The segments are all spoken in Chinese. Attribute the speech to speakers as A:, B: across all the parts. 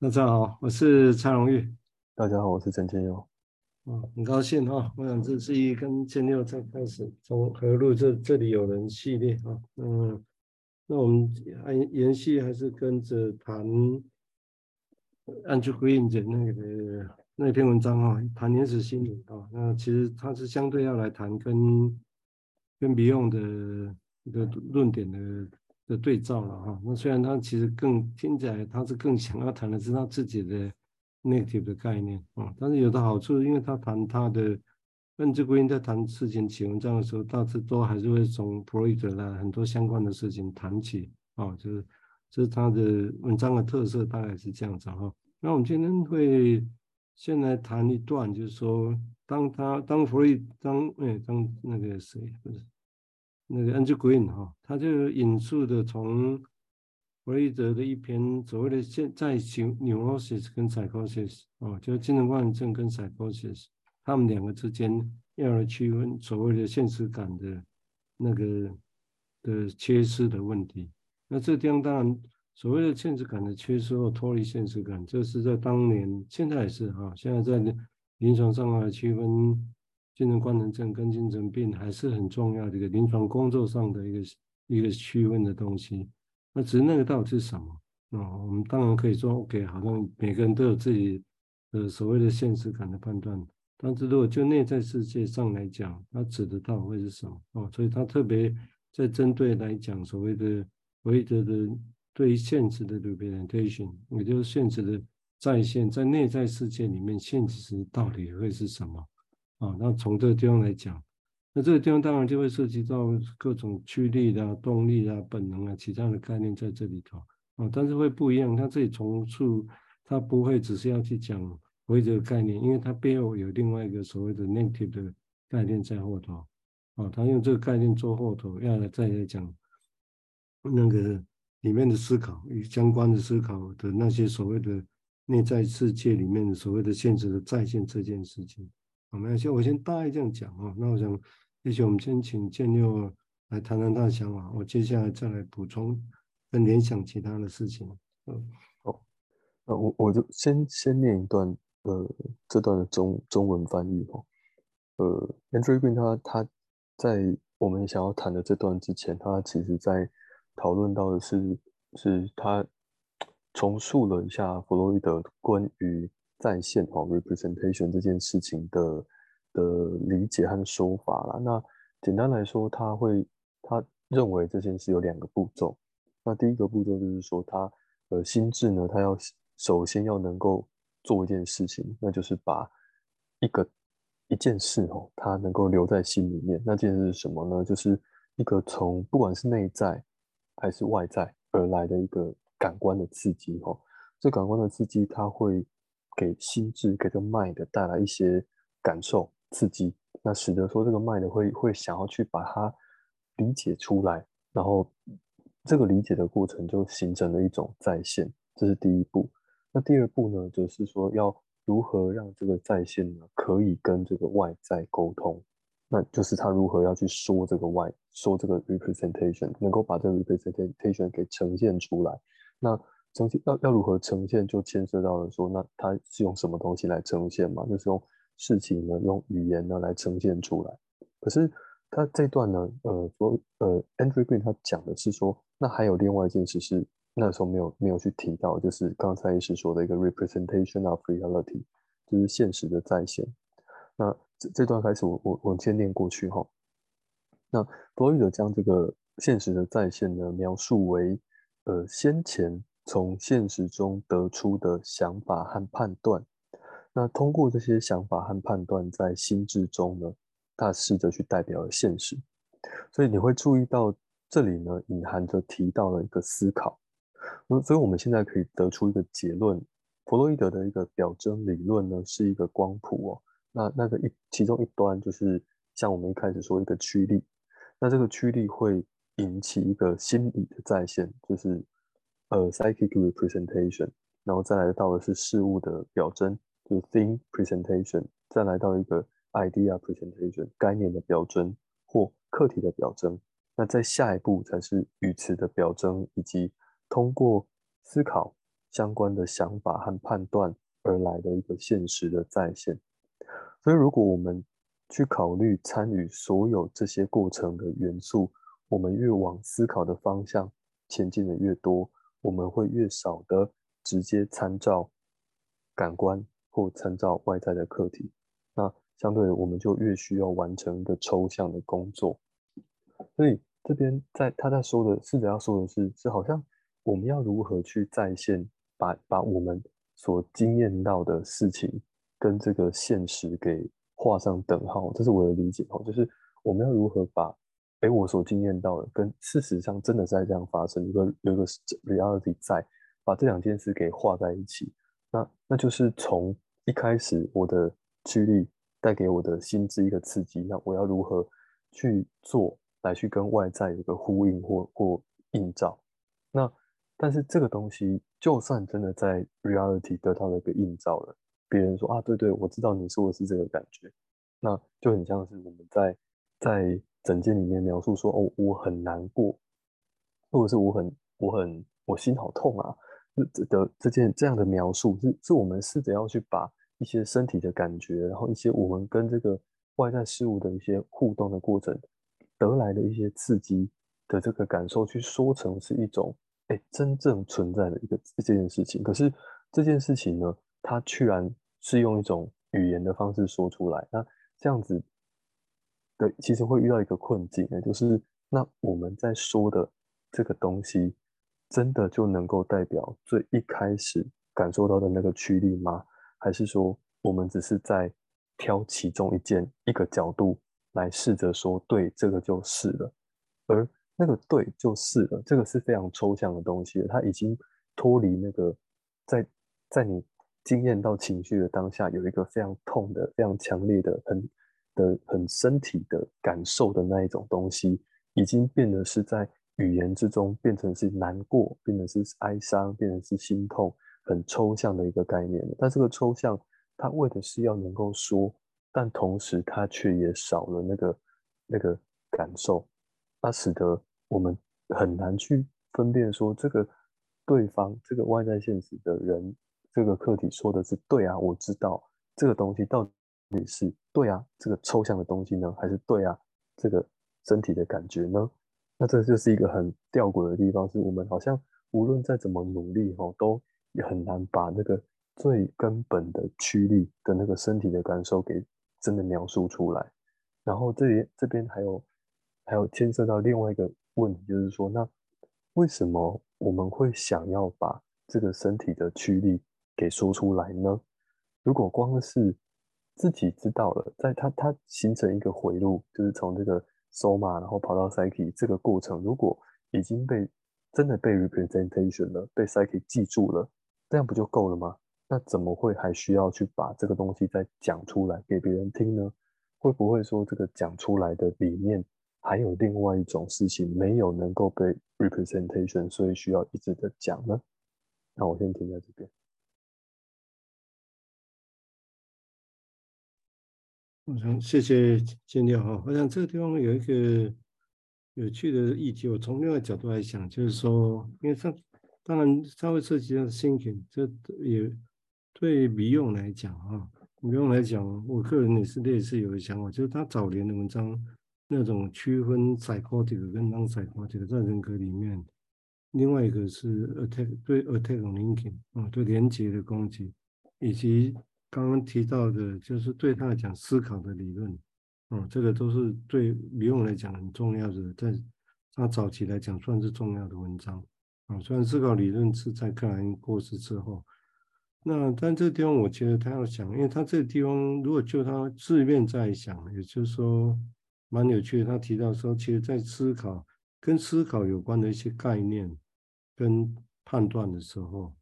A: 大家好，我是蔡荣玉。
B: 大家好，我是陈建佑。
A: 嗯，很高兴哈，我想这是一跟建佑在开始从何路这这里有人系列啊，嗯，那我们按延续还是跟着谈 Andrew Green 的那个那篇文章啊，谈原始心理啊，那其实他是相对要来谈跟跟 Beyond 的一个论点的的对照了哈，那虽然他其实更听起来他是更想要谈的是他自己的。native 的概念啊，但是有的好处，因为他谈他的认知归因在谈事情起文章的时候，大致都还是会从弗洛伊德来很多相关的事情谈起啊，就是这是他的文章的特色，大概是这样子哈。那我们今天会先来谈一段，就是说，当他当弗洛伊当哎当那个谁不是那个 Andrew Green 哈，他就引述的从。弗洛伊德的一篇所谓的现在型 neurosis 跟 psychosis 哦，就是精神官能症跟 psychosis，他们两个之间要来区分所谓的现实感的那个的缺失的问题。那这地方当然所谓的现实感的缺失或脱离现实感，这是在当年现在也是哈，现在在临床上啊区分精神官能症跟精神病还是很重要的一个临床工作上的一个一个区分的东西。那只是那个到底是什么？哦，我们当然可以说，OK，好像每个人都有自己的所谓的现实感的判断。但是如果就内在世界上来讲，它指的到底会是什么？哦，所以他特别在针对来讲所谓的弗洛伊德的对于现实的 representation，也就是现实的再现，在内在世界里面，现实到底会是什么？啊，那从这个地方来讲。那这个地方当然就会涉及到各种驱力的动力啊、本能啊、其他的概念在这里头啊，但是会不一样。它这里重述，它不会只是要去讲为这个概念，因为它背后有另外一个所谓的 native 的概念在后头啊。他用这个概念做后头，要来再来讲那个里面的思考与相关的思考的那些所谓的内在世界里面的所谓的现实的再现这件事情。我们先，我先大概这样讲啊。那我想，也许我们先请建佑来谈谈他的想法，我接下来再来补充跟联想其他的事情。嗯，
B: 好，那我我就先先念一段，呃，这段的中中文翻译哈。呃，Andrew Green 他他在我们想要谈的这段之前，他其实在讨论到的是，是他重述了一下弗洛伊德关于。再现哦，representation 这件事情的的理解和说法啦。那简单来说，他会他认为这件事有两个步骤。那第一个步骤就是说，他呃心智呢，他要首先要能够做一件事情，那就是把一个一件事哦，他能够留在心里面。那件事是什么呢？就是一个从不管是内在还是外在而来的一个感官的刺激哦。这感官的刺激，它会。给心智给这个 mind 带来一些感受刺激，那使得说这个 mind 会会想要去把它理解出来，然后这个理解的过程就形成了一种再现，这是第一步。那第二步呢，就是说要如何让这个再现呢可以跟这个外在沟通，那就是他如何要去说这个外说这个 representation，能够把这个 representation 给呈现出来，那。呈现要要如何呈现，就牵涉到了说，那他是用什么东西来呈现嘛？就是用事情呢，用语言呢来呈现出来。可是他这段呢，呃，说呃，Andrew Green 他讲的是说，那还有另外一件事是那时候没有没有去提到，就是刚才也是说的一个 representation of reality，就是现实的再现。那这这段开始我我我先念过去哈。那弗洛伊德将这个现实的再现呢描述为呃先前。从现实中得出的想法和判断，那通过这些想法和判断，在心智中呢，他试着去代表了现实。所以你会注意到这里呢，隐含着提到了一个思考。所以我们现在可以得出一个结论：弗洛伊德的一个表征理论呢，是一个光谱哦。那那个一其中一端就是像我们一开始说一个驱力，那这个驱力会引起一个心理的再现，就是。呃，psychic representation，然后再来到的是事物的表征，就是 thing presentation，再来到一个 idea presentation，概念的表征或课题的表征。那在下一步才是语词的表征，以及通过思考相关的想法和判断而来的一个现实的再现。所以，如果我们去考虑参与所有这些过程的元素，我们越往思考的方向前进的越多，我们会越少的直接参照感官或参照外在的课题。那相对，我们就越需要完成一个抽象的工作。所以这边在他在说的，试着要说的是，是好像我们要如何去再现，把把我们所经验到的事情跟这个现实给。画上等号，这是我的理解哦。就是我们要如何把，哎，我所经验到的跟事实上真的在这样发生，有个有个 reality 在，把这两件事给画在一起。那那就是从一开始我的驱力带给我的心智一个刺激，那我要如何去做来去跟外在有个呼应或或映照？那但是这个东西就算真的在 reality 得到了一个映照了。别人说啊，对对，我知道你说的是这个感觉，那就很像是我们在在整件里面描述说，哦，我很难过，或者是我很我很我心好痛啊，这的这件这样的描述是是我们试着要去把一些身体的感觉，然后一些我们跟这个外在事物的一些互动的过程得来的一些刺激的这个感受，去说成是一种哎真正存在的一个这件事情。可是这件事情呢，它居然是用一种语言的方式说出来，那这样子的其实会遇到一个困境呢，就是那我们在说的这个东西，真的就能够代表最一开始感受到的那个驱力吗？还是说我们只是在挑其中一件一个角度来试着说，对，这个就是了，而那个对就是了，这个是非常抽象的东西，它已经脱离那个在在你。经验到情绪的当下，有一个非常痛的、非常强烈的、很的、很身体的感受的那一种东西，已经变得是在语言之中变成是难过，变成是哀伤，变成是心痛，很抽象的一个概念。但这个抽象，它为的是要能够说，但同时它却也少了那个那个感受，它使得我们很难去分辨说这个对方，这个外在现实的人。这个课题说的是对啊，我知道这个东西到底是对啊，这个抽象的东西呢，还是对啊，这个身体的感觉呢？那这就是一个很吊诡的地方，是我们好像无论再怎么努力哦，都也很难把那个最根本的驱力的那个身体的感受给真的描述出来。然后这里这边还有还有牵涉到另外一个问题，就是说，那为什么我们会想要把这个身体的驱力给说出来呢？如果光是自己知道了，在它它形成一个回路，就是从这个 soma 然后跑到 psyche 这个过程，如果已经被真的被 representation 了，被 psyche 记住了，这样不就够了吗？那怎么会还需要去把这个东西再讲出来给别人听呢？会不会说这个讲出来的里面还有另外一种事情没有能够被 representation，所以需要一直的讲呢？那我先停在这边。
A: 我想谢谢建亮哈，我想这个地方有一个有趣的议题，我从另外角度来想，就是说，因为上当然它会涉及到 thinking，这也对笔用来讲哈，笔用来讲，我个人也是类似有个想法，就是他早年的文章那种区分 psychotic 跟 non-psychotic 在人格里面，另外一个是 attack 对 attack linking 啊，对连接的攻击，以及。刚刚提到的，就是对他来讲思考的理论，哦，这个都是对李勇来讲很重要的，在他早期来讲算是重要的文章，啊，虽然思考理论是在克莱因过世之后，那但这个地方我觉得他要想，因为他这个地方如果就他自愿在想，也就是说蛮有趣的，他提到说，其实在思考跟思考有关的一些概念跟判断的时候。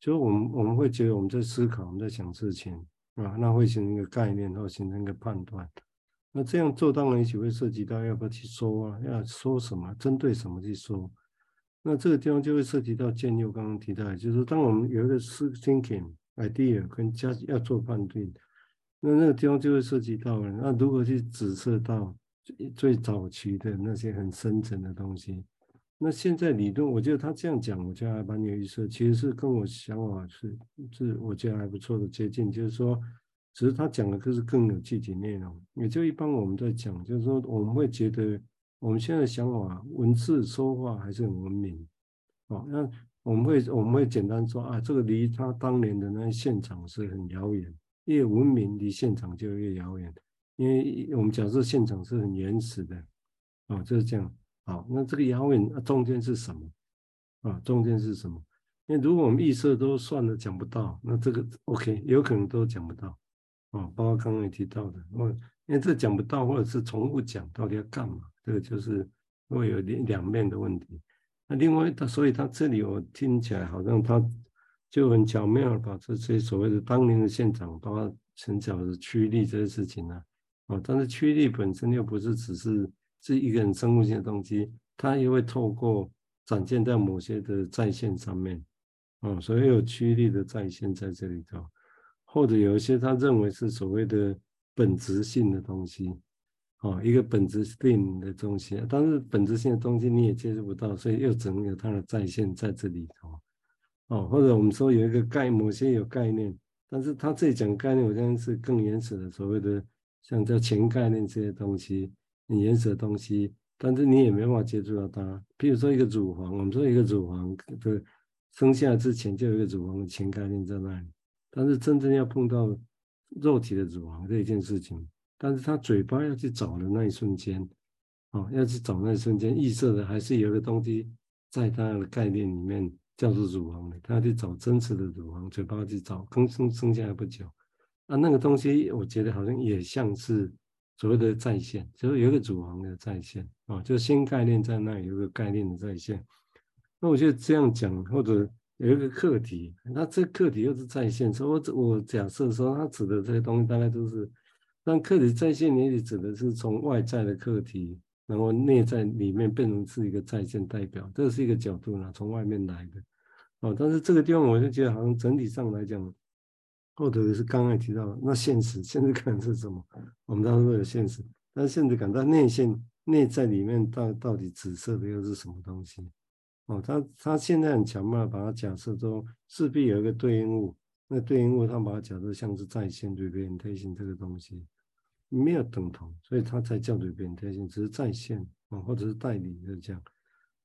A: 就是我们我们会觉得我们在思考，我们在想事情啊，那会形成一个概念，然后形成一个判断。那这样做当然一起会涉及到要不要去说啊，要说什么，针对什么去说。那这个地方就会涉及到建佑刚刚提到的，就是当我们有一个思 thinking idea 跟加要做判断，那那个地方就会涉及到了，那如何去指涉到最最早期的那些很深层的东西？那现在理论，我觉得他这样讲，我觉得还蛮有意思。其实是跟我想法是是，我觉得还不错的接近。就是说，只是他讲的就是更有具体内容。也就一般我们在讲，就是说我们会觉得我们现在想法、文字说话还是很文明。哦，那我们会我们会简单说啊，这个离他当年的那个现场是很遥远，越文明离现场就越遥远。因为我们假设现场是很原始的，哦，就是这样。好，那这个遥远中间是什么？啊，中间是什么？因为如果我们预设都算了讲不到，那这个 OK 有可能都讲不到。啊，包括刚刚也提到的，哦，因为这讲不到，或者是重复讲，到底要干嘛？这个就是会有两两面的问题。那另外，他所以他这里我听起来好像他就很巧妙把这些所谓的当年的现场，包括陈角的驱力这些事情呢。啊，但是驱力本身又不是只是是一个很生物性的东西，它也会透过展现在某些的在线上面，啊，所以有驱力的在线在这里头，或者有一些他认为是所谓的本质性的东西，哦，一个本质性的东西，但是本质性的东西你也接触不到，所以又只能有它的在线在这里头，哦，或者我们说有一个概某些有概念，但是他这里讲概念，我相信是更原始的所谓的。像叫前概念这些东西，很原始的东西，但是你也没办法接触到它。比如说一个乳房，我们说一个乳房的生下来之前就有一个乳房的前概念在那里，但是真正要碰到肉体的乳房这一件事情，但是他嘴巴要去找的那一瞬间，哦，要去找那一瞬间，预设的还是有一个东西在他的概念里面叫做乳房的，他要去找真实的乳房，嘴巴去找，刚生生下来不久。啊，那个东西我觉得好像也像是所谓的在线，就是有一个乳房的在线啊，就新概念在那里，有一个概念的在线。那我觉得这样讲，或者有一个课题，那这课题又是在线，所以我我假设说，它指的这些东西大概都是，但课题在线，你也指的是从外在的课题，然后内在里面变成是一个在线代表，这是一个角度呢，从外面来的。哦，但是这个地方我就觉得好像整体上来讲。或者是刚才提到那现实，现实感是什么？我们当然都有现实，但是现实感在内线内在里面到到底紫色的又是什么东西？哦，他他现在很强嘛，把它假设中势必有一个对应物，那对应物他把它假设像是在线 representation 这个东西没有等同，所以他才叫 representation，只是在线啊，或者是代理就这样。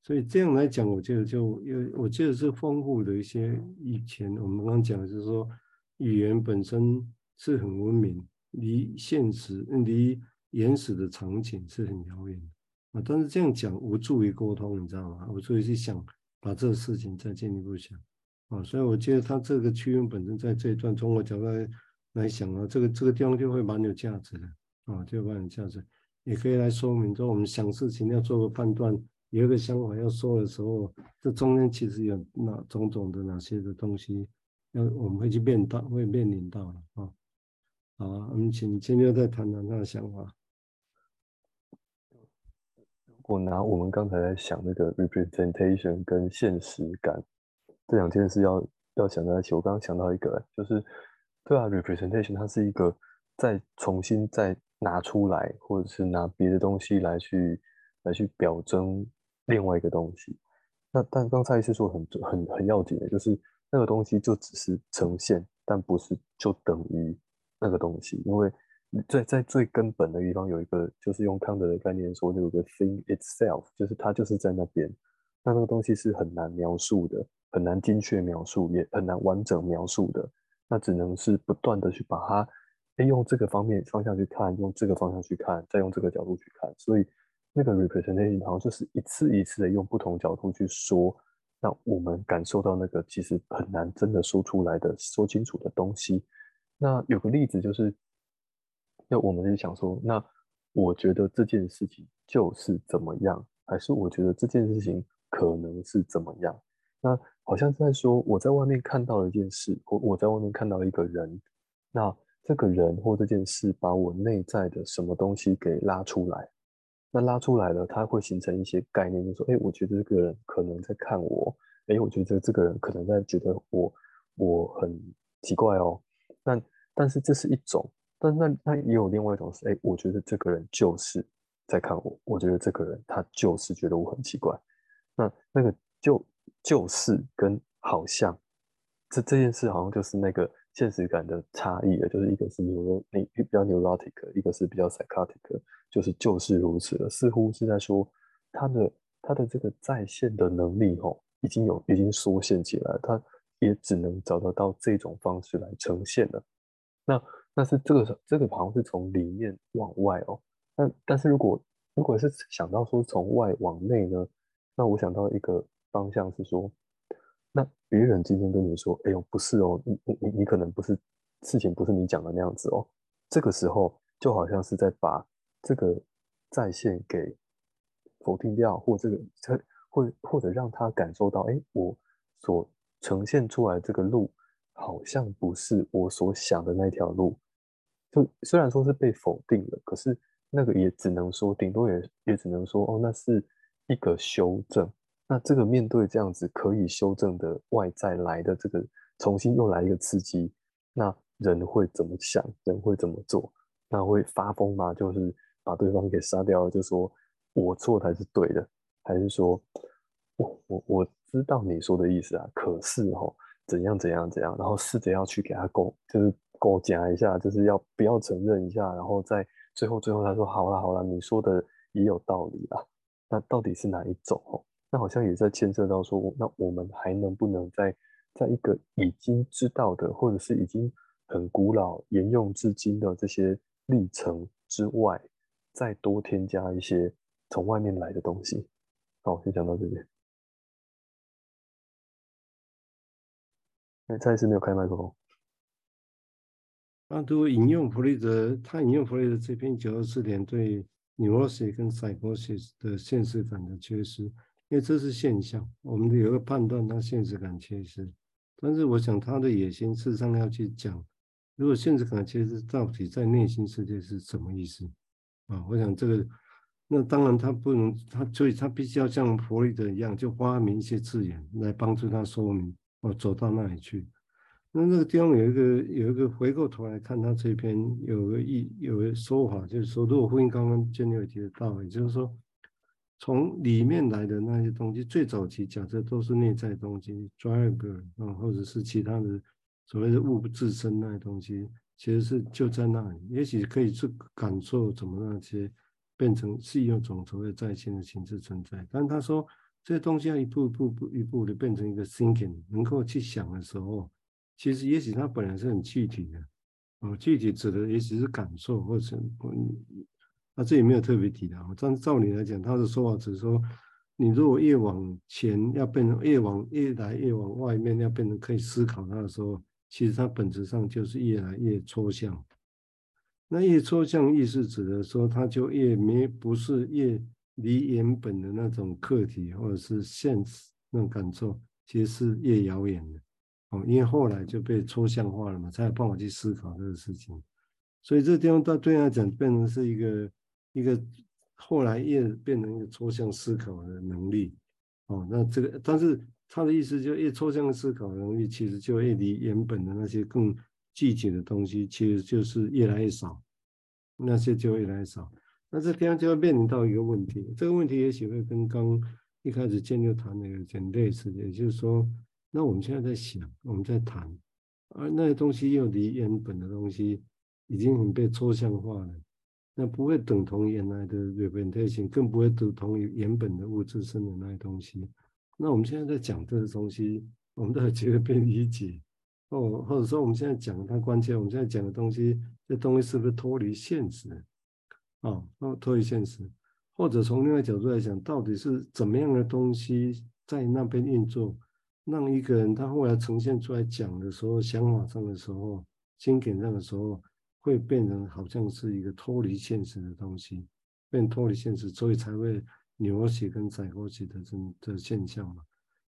A: 所以这样来讲，我觉得就有，我觉得是丰富的一些以前我们刚讲的就是说。语言本身是很文明，离现实、离原始的场景是很遥远的啊。但是这样讲无助于沟通，你知道吗？无助于去想把这个事情再进一步想啊。所以我觉得他这个区域本身在这一段从我角度来来想啊，这个这个地方就会蛮有价值的啊，就蛮有价值，也可以来说明说我们想事情要做个判断，有一个想法要说的时候，这中间其实有哪种种的哪些的东西。要我们会去面到，会面临到了啊。好，我们请今天再谈谈他的想法。
B: 我拿我们刚才在想那个 representation 跟现实感这两件事要要想在一起。我刚刚想到一个，就是对啊，representation 它是一个再重新再拿出来，或者是拿别的东西来去来去表征另外一个东西。那但刚才是说很很很要紧的，就是。那个东西就只是呈现，但不是就等于那个东西，因为在在最根本的地方有一个，就是用康德的概念说，有个 thing itself，就是它就是在那边。那那个东西是很难描述的，很难精确描述，也很难完整描述的。那只能是不断的去把它，哎，用这个方面方向去看，用这个方向去看，再用这个角度去看。所以那个 representation 好像就是一次一次的用不同角度去说。那我们感受到那个其实很难真的说出来的、说清楚的东西。那有个例子就是，那我们就想说，那我觉得这件事情就是怎么样，还是我觉得这件事情可能是怎么样？那好像在说我在外面看到了一件事，或我在外面看到一个人，那这个人或这件事把我内在的什么东西给拉出来。那拉出来了，它会形成一些概念，就说，哎，我觉得这个人可能在看我，哎，我觉得这个人可能在觉得我我很奇怪哦。那但是这是一种，但那那也有另外一种是，哎，我觉得这个人就是在看我，我觉得这个人他就是觉得我很奇怪。那那个就就是跟好像这这件事好像就是那个现实感的差异了，就是一个是 neuro 你比较 neurotic，一个是比较 psychotic，就是就是如此了，似乎是在说他的他的这个在线的能力吼，已经有已经缩限起来，他也只能找得到这种方式来呈现了。那但是这个这个好像是从里面往外哦，但但是如果如果是想到说从外往内呢，那我想到一个方向是说，那别人今天跟你说，哎呦不是哦，你你你可能不是事情不是你讲的那样子哦，这个时候就好像是在把这个再现给否定掉，或这个或或者让他感受到，哎，我所呈现出来这个路好像不是我所想的那条路。就虽然说是被否定了，可是那个也只能说，顶多也也只能说，哦，那是一个修正。那这个面对这样子可以修正的外在来的这个重新又来一个刺激，那人会怎么想？人会怎么做？那会发疯吗？就是把对方给杀掉，就说我错才是对的，还是说我我我知道你说的意思啊，可是哦，怎样怎样怎样，然后试着要去给他勾，就是。我讲一下，就是要不要承认一下，然后在最后最后他说好了好了，你说的也有道理啦。那到底是哪一种？那好像也在牵涉到说，那我们还能不能在在一个已经知道的，或者是已经很古老沿用至今的这些历程之外，再多添加一些从外面来的东西？好，我先讲到这边。哎，蔡医师没有开麦克风。
A: 他都引用弗雷德，他引用弗雷德这篇九二四点对 neurosis 跟 psychosis 的现实感的缺失，因为这是现象，我们有个判断，他现实感缺失。但是我想他的野心事实上要去讲，如果现实感缺失到底在内心世界是什么意思啊？我想这个，那当然他不能，他所以他必须要像弗洛伊德一样，就发明一些字眼来帮助他说明，哦，走到那里去。那那个地方有一个有一个回过头来看他这篇有个意有个说法，就是说，如果呼应刚刚建立有提的道理，就是说，从里面来的那些东西，最早期假设都是内在东西，driver 啊，或者是其他的所谓的物质身那些东西，其实是就在那里，也许可以去感受怎么那些变成是一种所谓在线的形式存在。但他说这些东西要一步一步步一步的变成一个 thinking，能够去想的时候。其实，也许它本来是很具体的，哦，具体指的也许是感受，或者，他这里没有特别提到。但照理来讲，他的说法只是说，你如果越往前要变成越往越来越往外面要变成可以思考它的时候，其实它本质上就是越来越抽象。那越抽象意思指的说，它就越没不是越离原本的那种课题或者是现实那种感受，其实是越遥远的。哦因为后来就被抽象化了嘛，才有办法去思考这个事情。所以这地方到对他来讲变成是一个一个后来越变成一个抽象思考的能力。哦，那这个但是他的意思就越抽象思考能力，其实就越离原本的那些更具体的东西，其实就是越来越少。那些就越来越少。那这地方就会面临到一个问题，这个问题也许会跟刚一开始建就谈的有点类似，也就是说。那我们现在在想，我们在谈，而那些东西又离原本的东西已经很被抽象化了，那不会等同原来的 representation，更不会等同于原本的物质身的那些东西。那我们现在在讲这个东西，我们都还觉得被理解，哦，或者说我们现在讲它关键，我们现在讲的东西，这东西是不是脱离现实？哦，脱离现实，或者从另外角度来讲，到底是怎么样的东西在那边运作？让一个人他后来呈现出来讲的时候，想法上的时候，经典上的时候，会变成好像是一个脱离现实的东西，变脱离现实，所以才会扭曲跟载过去的这这现象嘛。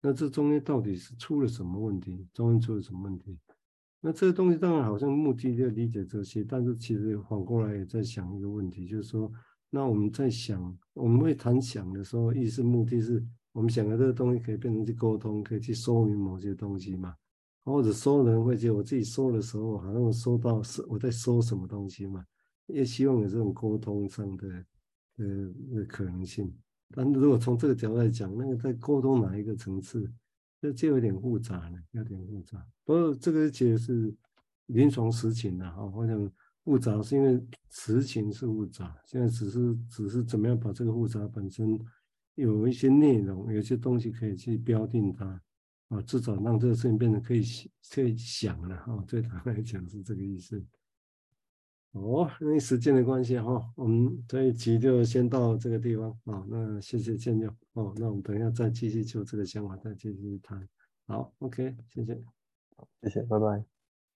A: 那这中间到底是出了什么问题？中间出了什么问题？那这个东西当然好像目的就理解这些，但是其实反过来也在想一个问题，就是说，那我们在想，我们会谈想的时候，意思目的是。我们想的这个东西可以变成去沟通，可以去说明某些东西嘛，或者说人会觉得我自己说的时候，好像说到是我在说什么东西嘛，也希望有这种沟通上的呃可能性。但如果从这个角度来讲，那个在沟通哪一个层次，这就有点复杂了，有点复杂。不过这个其实是临床实情的哈，我想复杂是因为实情是复杂，现在只是只是怎么样把这个复杂本身有一些内容，有些东西可以去标定它啊，至少让这个事情变得可以可以想了哈，对他来讲是这个意思。哦，因为时间的关系哈，我们这一集就先到这个地方啊。那谢谢建佑哦，那我们等一下再继续就这个想法再继续谈。好，OK，谢谢，
B: 好，谢谢，拜拜。